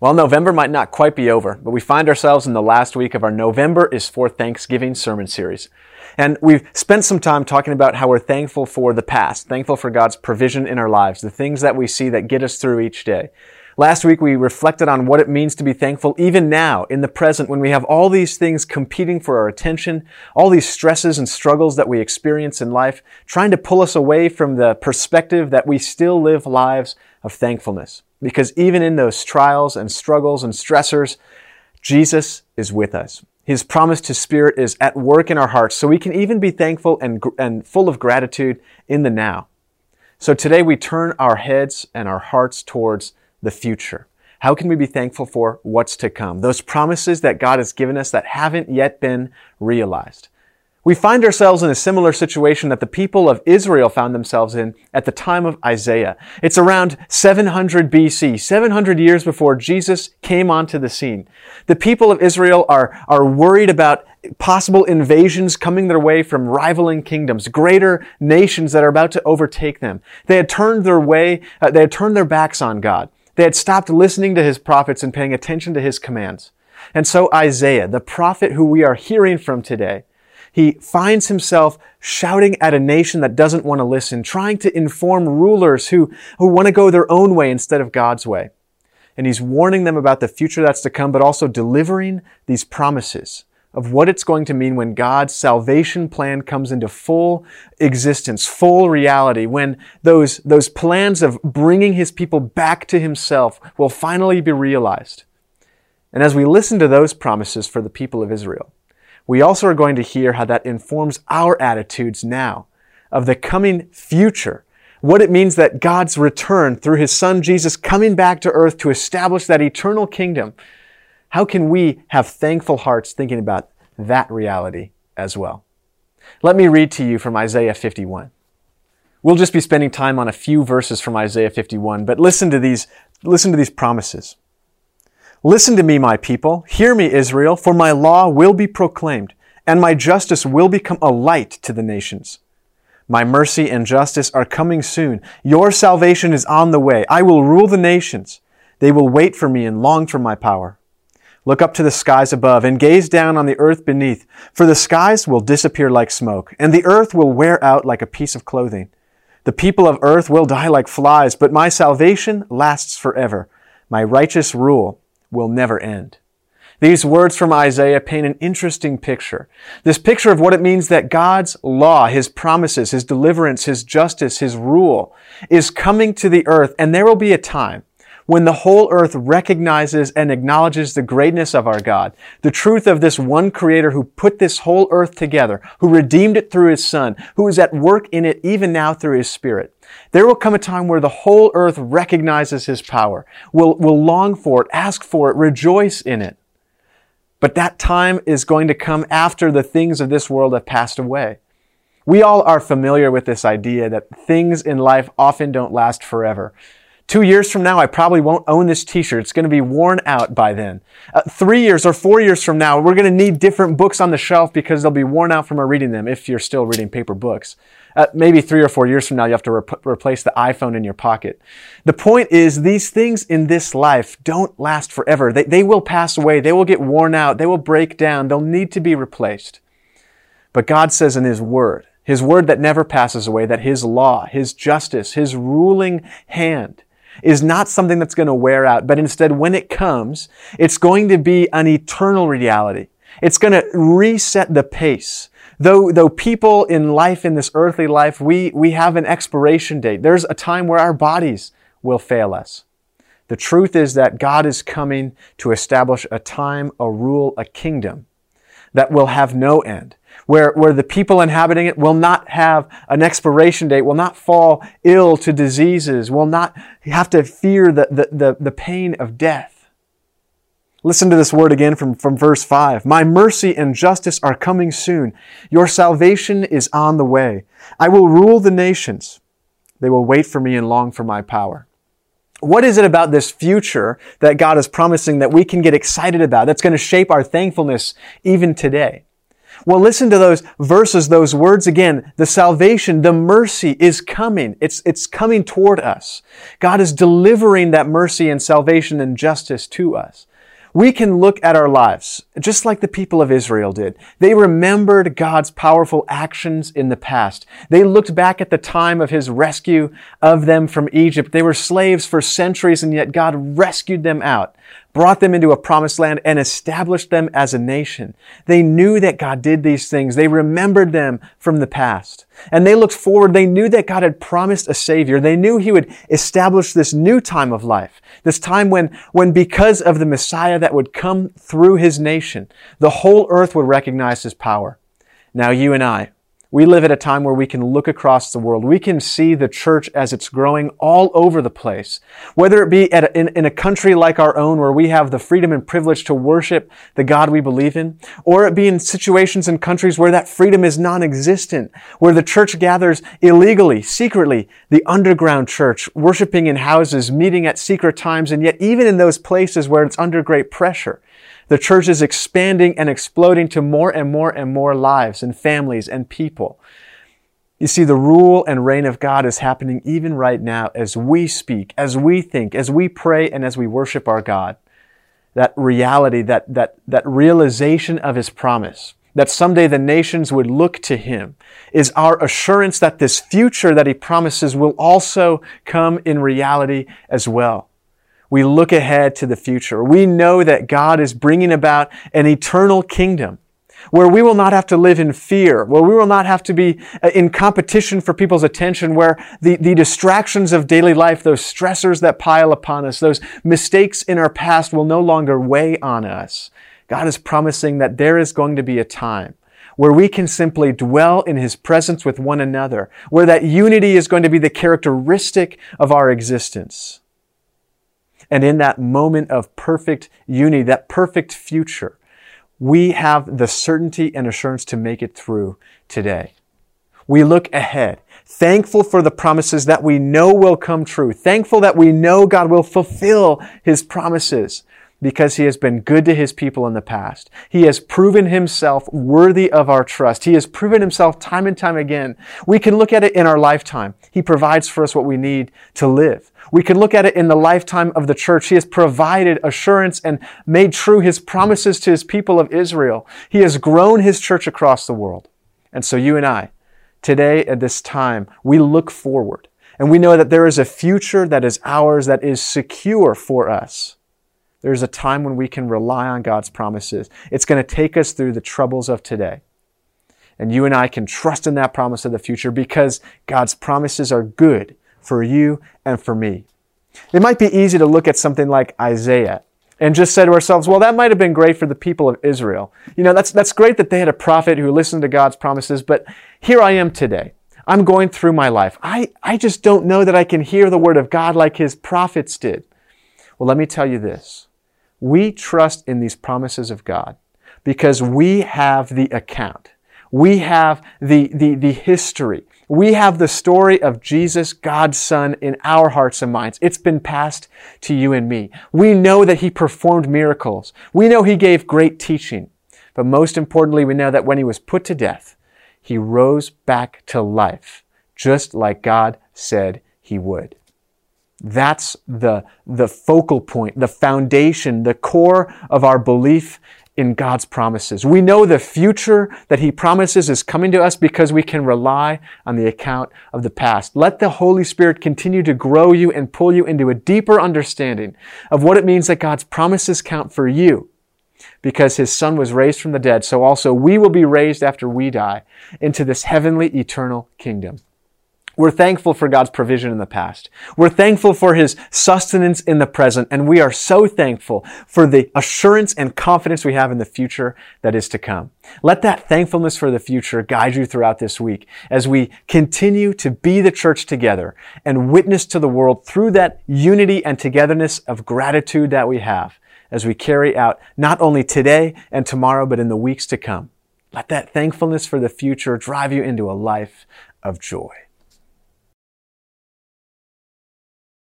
Well, November might not quite be over, but we find ourselves in the last week of our November is for Thanksgiving sermon series. And we've spent some time talking about how we're thankful for the past, thankful for God's provision in our lives, the things that we see that get us through each day. Last week we reflected on what it means to be thankful even now, in the present, when we have all these things competing for our attention, all these stresses and struggles that we experience in life, trying to pull us away from the perspective that we still live lives of thankfulness. Because even in those trials and struggles and stressors, Jesus is with us. His promise to Spirit is at work in our hearts, so we can even be thankful and, and full of gratitude in the now. So today we turn our heads and our hearts towards the future. How can we be thankful for what's to come? Those promises that God has given us that haven't yet been realized. We find ourselves in a similar situation that the people of Israel found themselves in at the time of Isaiah. It's around 700 BC, 700 years before Jesus came onto the scene. The people of Israel are, are worried about possible invasions coming their way from rivaling kingdoms, greater nations that are about to overtake them. They had turned their way, uh, they had turned their backs on God. They had stopped listening to his prophets and paying attention to his commands. And so Isaiah, the prophet who we are hearing from today, he finds himself shouting at a nation that doesn't want to listen, trying to inform rulers who, who want to go their own way instead of God's way. And he's warning them about the future that's to come, but also delivering these promises of what it's going to mean when God's salvation plan comes into full existence, full reality, when those, those plans of bringing his people back to himself will finally be realized. And as we listen to those promises for the people of Israel, we also are going to hear how that informs our attitudes now of the coming future. What it means that God's return through His Son Jesus coming back to earth to establish that eternal kingdom. How can we have thankful hearts thinking about that reality as well? Let me read to you from Isaiah 51. We'll just be spending time on a few verses from Isaiah 51, but listen to these, listen to these promises. Listen to me, my people. Hear me, Israel, for my law will be proclaimed, and my justice will become a light to the nations. My mercy and justice are coming soon. Your salvation is on the way. I will rule the nations. They will wait for me and long for my power. Look up to the skies above and gaze down on the earth beneath, for the skies will disappear like smoke, and the earth will wear out like a piece of clothing. The people of earth will die like flies, but my salvation lasts forever. My righteous rule will never end. These words from Isaiah paint an interesting picture. This picture of what it means that God's law, His promises, His deliverance, His justice, His rule is coming to the earth and there will be a time when the whole earth recognizes and acknowledges the greatness of our God, the truth of this one creator who put this whole earth together, who redeemed it through his son, who is at work in it even now through his spirit. There will come a time where the whole earth recognizes his power, will, will long for it, ask for it, rejoice in it. But that time is going to come after the things of this world have passed away. We all are familiar with this idea that things in life often don't last forever. Two years from now, I probably won't own this t-shirt. It's going to be worn out by then. Uh, three years or four years from now, we're going to need different books on the shelf because they'll be worn out from our reading them if you're still reading paper books. Uh, maybe three or four years from now, you have to rep- replace the iPhone in your pocket. The point is, these things in this life don't last forever. They, they will pass away. They will get worn out. They will break down. They'll need to be replaced. But God says in His Word, His Word that never passes away, that His law, His justice, His ruling hand, is not something that's going to wear out, but instead when it comes, it's going to be an eternal reality. It's going to reset the pace. Though, though people in life, in this earthly life, we, we have an expiration date. There's a time where our bodies will fail us. The truth is that God is coming to establish a time, a rule, a kingdom that will have no end where, where the people inhabiting it will not have an expiration date, will not fall ill to diseases, will not have to fear the, the, the, the pain of death. Listen to this word again from, from verse 5. My mercy and justice are coming soon. Your salvation is on the way. I will rule the nations. They will wait for me and long for my power. What is it about this future that God is promising that we can get excited about that's going to shape our thankfulness even today? Well, listen to those verses, those words again. The salvation, the mercy is coming. It's, it's coming toward us. God is delivering that mercy and salvation and justice to us we can look at our lives just like the people of Israel did. They remembered God's powerful actions in the past. They looked back at the time of his rescue of them from Egypt. They were slaves for centuries and yet God rescued them out brought them into a promised land and established them as a nation. They knew that God did these things. They remembered them from the past. And they looked forward. They knew that God had promised a savior. They knew he would establish this new time of life. This time when, when because of the Messiah that would come through his nation, the whole earth would recognize his power. Now you and I, we live at a time where we can look across the world. We can see the church as it's growing all over the place. Whether it be a, in, in, a country like our own where we have the freedom and privilege to worship the God we believe in, or it be in situations in countries where that freedom is non-existent, where the church gathers illegally, secretly, the underground church, worshiping in houses, meeting at secret times, and yet even in those places where it's under great pressure, the church is expanding and exploding to more and more and more lives and families and people. You see, the rule and reign of God is happening even right now as we speak, as we think, as we pray, and as we worship our God. That reality, that, that, that realization of His promise, that someday the nations would look to Him, is our assurance that this future that He promises will also come in reality as well we look ahead to the future. We know that God is bringing about an eternal kingdom where we will not have to live in fear, where we will not have to be uh, in competition for people's attention, where the, the distractions of daily life, those stressors that pile upon us, those mistakes in our past will no longer weigh on us. God is promising that there is going to be a time where we can simply dwell in His presence with one another, where that unity is going to be the characteristic of our existence. And in that moment of perfect unity, that perfect future, we have the certainty and assurance to make it through today. We look ahead, thankful for the promises that we know will come true, thankful that we know God will fulfill His promises because he has been good to his people in the past. He has proven himself worthy of our trust. He has proven himself time and time again. We can look at it in our lifetime. He provides for us what we need to live. We can look at it in the lifetime of the church. He has provided assurance and made true his promises to his people of Israel. He has grown his church across the world. And so you and I, today at this time, we look forward and we know that there is a future that is ours that is secure for us. There's a time when we can rely on God's promises. It's going to take us through the troubles of today. And you and I can trust in that promise of the future because God's promises are good for you and for me. It might be easy to look at something like Isaiah and just say to ourselves, well, that might have been great for the people of Israel. You know, that's, that's great that they had a prophet who listened to God's promises, but here I am today. I'm going through my life. I, I just don't know that I can hear the word of God like his prophets did. Well, let me tell you this. We trust in these promises of God because we have the account. We have the, the, the history. We have the story of Jesus, God's Son, in our hearts and minds. It's been passed to you and me. We know that He performed miracles. We know He gave great teaching. But most importantly, we know that when He was put to death, He rose back to life, just like God said He would. That's the, the focal point, the foundation, the core of our belief in God's promises. We know the future that He promises is coming to us because we can rely on the account of the past. Let the Holy Spirit continue to grow you and pull you into a deeper understanding of what it means that God's promises count for you. Because His Son was raised from the dead, so also we will be raised after we die into this heavenly eternal kingdom. We're thankful for God's provision in the past. We're thankful for His sustenance in the present, and we are so thankful for the assurance and confidence we have in the future that is to come. Let that thankfulness for the future guide you throughout this week as we continue to be the church together and witness to the world through that unity and togetherness of gratitude that we have as we carry out not only today and tomorrow, but in the weeks to come. Let that thankfulness for the future drive you into a life of joy.